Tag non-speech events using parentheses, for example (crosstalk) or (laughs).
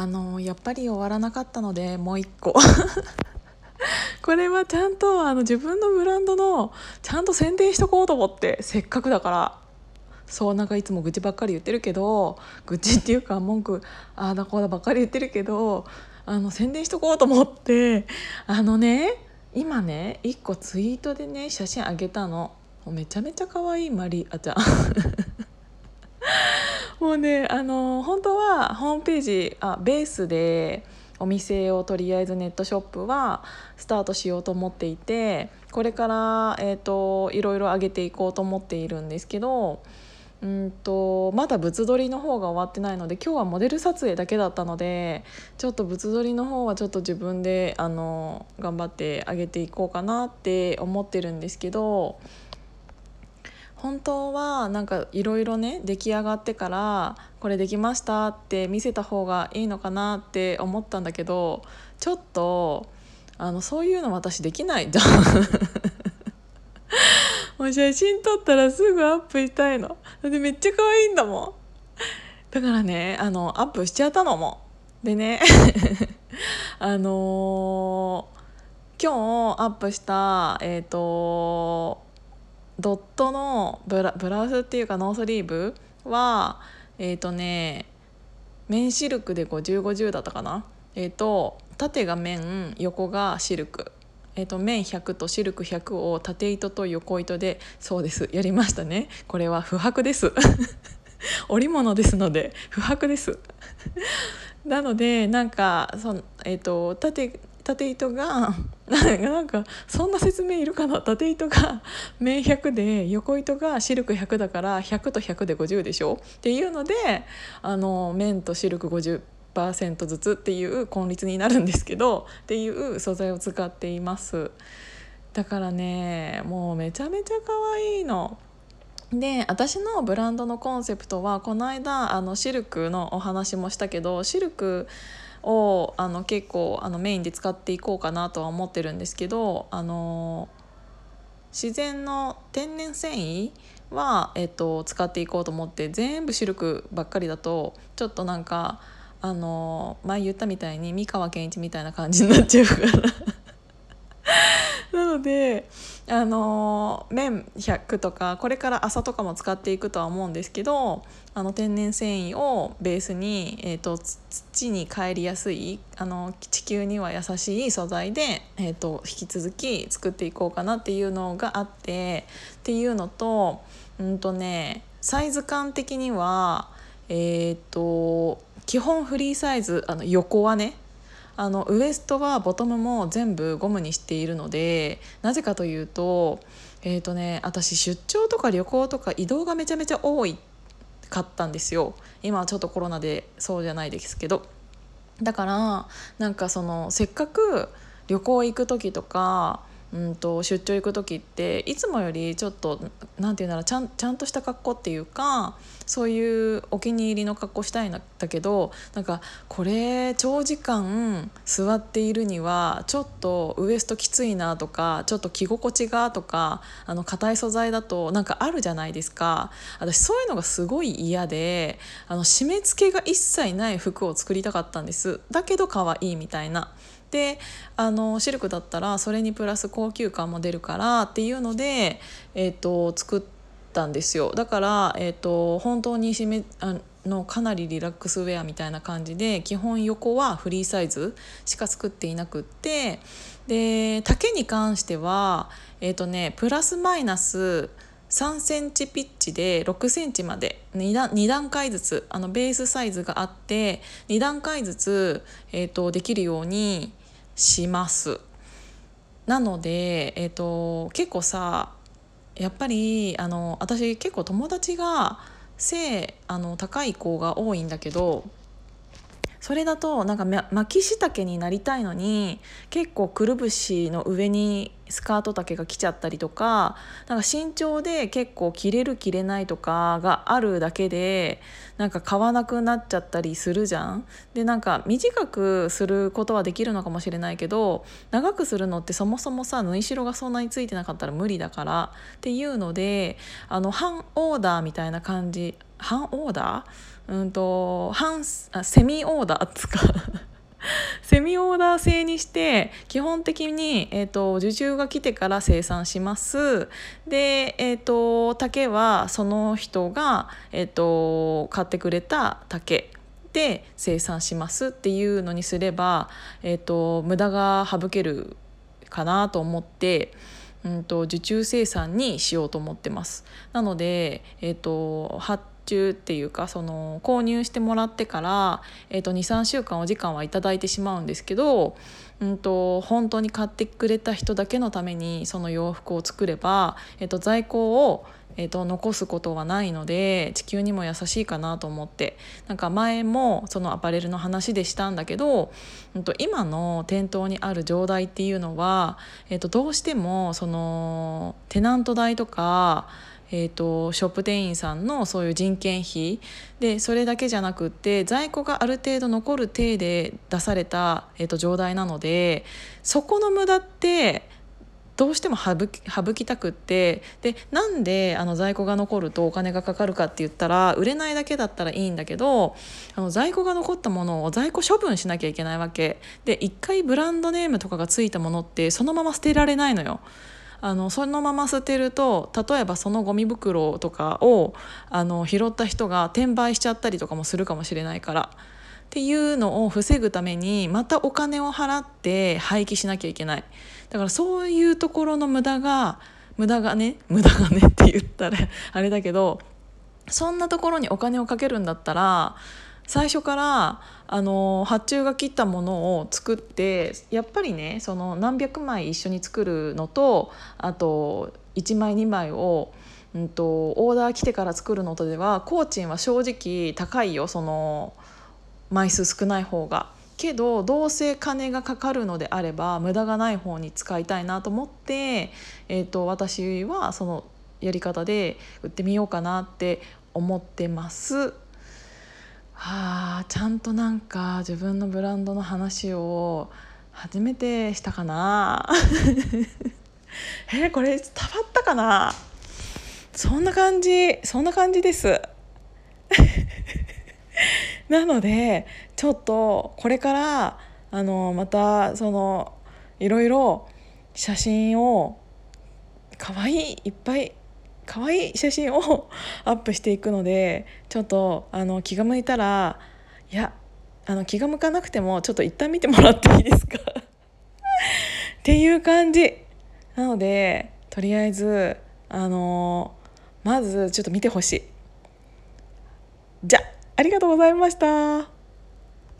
あのやっぱり終わらなかったのでもう一個。(laughs) これはちゃんとあの自分のブランドのちゃんと宣伝しとこうと思ってせっかくだから。そうなんかいつも愚痴ばっかり言ってるけど愚痴っていうか文句ああだこうだばっかり言ってるけどあの宣伝しとこうと思って。あのね今ね1個ツイートでね写真あげたの。めちゃめちゃ可愛いマリアちゃん。(laughs) もうねあの本当はホームページあベースでお店をとりあえずネットショップはスタートしようと思っていてこれから、えーと、いろいろ上げていこうと思っているんですけどうんとまだ物撮りの方が終わってないので今日はモデル撮影だけだったのでちょっと物撮りの方はちょっと自分であの頑張ってあげていこうかなって思ってるんですけど本当はなんかいろいろね出来上がってからこれできましたって見せた方がいいのかなって思ったんだけどちょっとあのそういうの私できないじゃん。(laughs) もう写真撮ったらすぐアップしたいの。だってめっちゃ可愛いんだもん。だからねあのアップしちゃったのも。でね (laughs) あのー、今日アップしたえっ、ー、とドットのブラブラウスっていうかノースリーブはえっ、ー、とね綿シルクで5050だったかな？えっ、ー、と縦が綿横がシルク。えーと、綿100とシルク100を縦糸と横糸でそうです。やりましたね。これは布帛です。(laughs) 織物ですので布帛です。(laughs) なのでなんかその、えーと縦縦糸が (laughs) なんかそんな説明いるかな？縦糸が綿100で横糸がシルク100だから100と100で50でしょ？っていうのであの綿とシルク50%ずつっていう根率になるんですけどっていう素材を使っています。だからねもうめちゃめちゃ可愛いの。で私のブランドのコンセプトはこの間あのシルクのお話もしたけどシルクをあの結構あのメインで使っていこうかなとは思ってるんですけどあの自然の天然繊維は、えっと、使っていこうと思って全部シルクばっかりだとちょっとなんかあの前言ったみたいに三河健一みたいな感じになっちゃうから。のであの綿100とかこれから朝とかも使っていくとは思うんですけどあの天然繊維をベースに、えーと、土に帰りやすいあの地球には優しい素材で、えーと、引き続き作っていこうかなっていうのがあってっていうのとうんとねサイズ感的にはえっ、ー、と基本フリーサイズあの横はねあのウエストはボトムも全部ゴムにしているのでなぜかというとえっ、ー、とね私出張とか旅行とか移動がめちゃめちゃ多いかったんですよ。今はちょっとコロナでそうじゃないですけど。だからなんかそのせっかく旅行行く時とかうんと出張行く時っていつもよりちょっと何て言うんだろうちゃんちゃんとした格好っていうかそういうお気に入りの格好したいんだけどなんかこれ長時間座っているにはちょっとウエストきついなとかちょっと着心地がとかあの硬い素材だとなんかあるじゃないですか私そういうのがすごい嫌であの締め付けが一切ない服を作りたかったんですだけど可愛いみたいな。であのシルクだったらそれにプラス高級感も出るからっていうので、えーと、作ってたんですよだから、えーと、本当に締めあのかなりリラックスウェアみたいな感じで基本横はフリーサイズしか作っていなくってで丈に関してはえっ、ー、とねプラスマイナス3センチピッチで6センチまで 2, 段2段階ずつあのベースサイズがあって2段階ずつ、えーとできるようにします。なので、えーと、結構さやっぱりあの私結構友達が背あの高い子が多いんだけどそれだとなんか巻き下丈になりたいのに結構くるぶしの上にスカート丈が来ちゃったりとかなんか身長で結構着れる着れないとかがあるだけでなんか買わなくなっちゃったりするじゃん。でなんか短くすることはできるのかもしれないけど長くするのってそもそもさ縫い代がそんなについてなかったら無理だからっていうのであの半オーダーみたいな感じ半オーダー？うんと半セミオーダーっつか (laughs) セミオーダー制にして基本的に、えーと、受注が来てから生産しますで、えーと、竹はその人が、えーと、買ってくれた竹で生産しますっていうのにすれば、えー、と無駄が省けるかなと思って。うんと受注生産にしようと思ってますなので、えーと発注っていうかその購入してもらってから、えーと、23週間お時間は頂いてしまうんですけど、うんと、本当に買ってくれた人だけのためにその洋服を作れば、えーと、在庫をえーと、残すことはないので地球にも優しいかなと思って。なんか前もそのアパレルの話でしたんだけど、うんと、今の店頭にある状態っていうのは、えーとどうしてもそのテナント代とかえーと、ショップ店員さんのそういう人件費でそれだけじゃなくって在庫がある程度残る体で出された、えーと、状態なのでそこの無駄ってどうしても省き省きたくってでなんであの在庫が残るとお金がかかるかって言ったら売れないだけだったらいいんだけどあの在庫が残ったものを在庫処分しなきゃいけないわけで一回ブランドネームとかがついたものってそのまま捨てられないのよ。あのそのまま捨てると例えばそのゴミ袋とかをあの拾った人が転売しちゃったりとかもするかもしれないから。っていうのを防ぐためにまたお金を払って廃棄しなきゃいけないだからそういうところの無駄が無駄がね (laughs) 無駄がねって言ったらあれだけどそんなところにお金をかけるんだったら最初からあの発注が切ったものを作ってやっぱりねその何百枚一緒に作るのとあと1枚2枚を、うんと、オーダー来てから作るのとでは工賃は正直高いよその枚数少ない方が。けどどうせ金がかかるのであれば無駄がない方に使いたいなと思って、えーと私はそのやり方で売ってみようかなって思ってます。あちゃんとなんか自分のブランドの話を初めてしたかな。(laughs) えこれ伝わったかな。そんな感じそんな感じです。(laughs) なのでちょっとこれからあのまたそのいろいろ写真をかわいいいっぱい可愛い写真をアップしていくのでちょっとあの気が向いたらいやあの気が向かなくてもちょっと一旦見てもらっていいですか？(laughs) っていう感じ。なのでとりあえずあのまずちょっと見てほしい。じゃありがとうございました。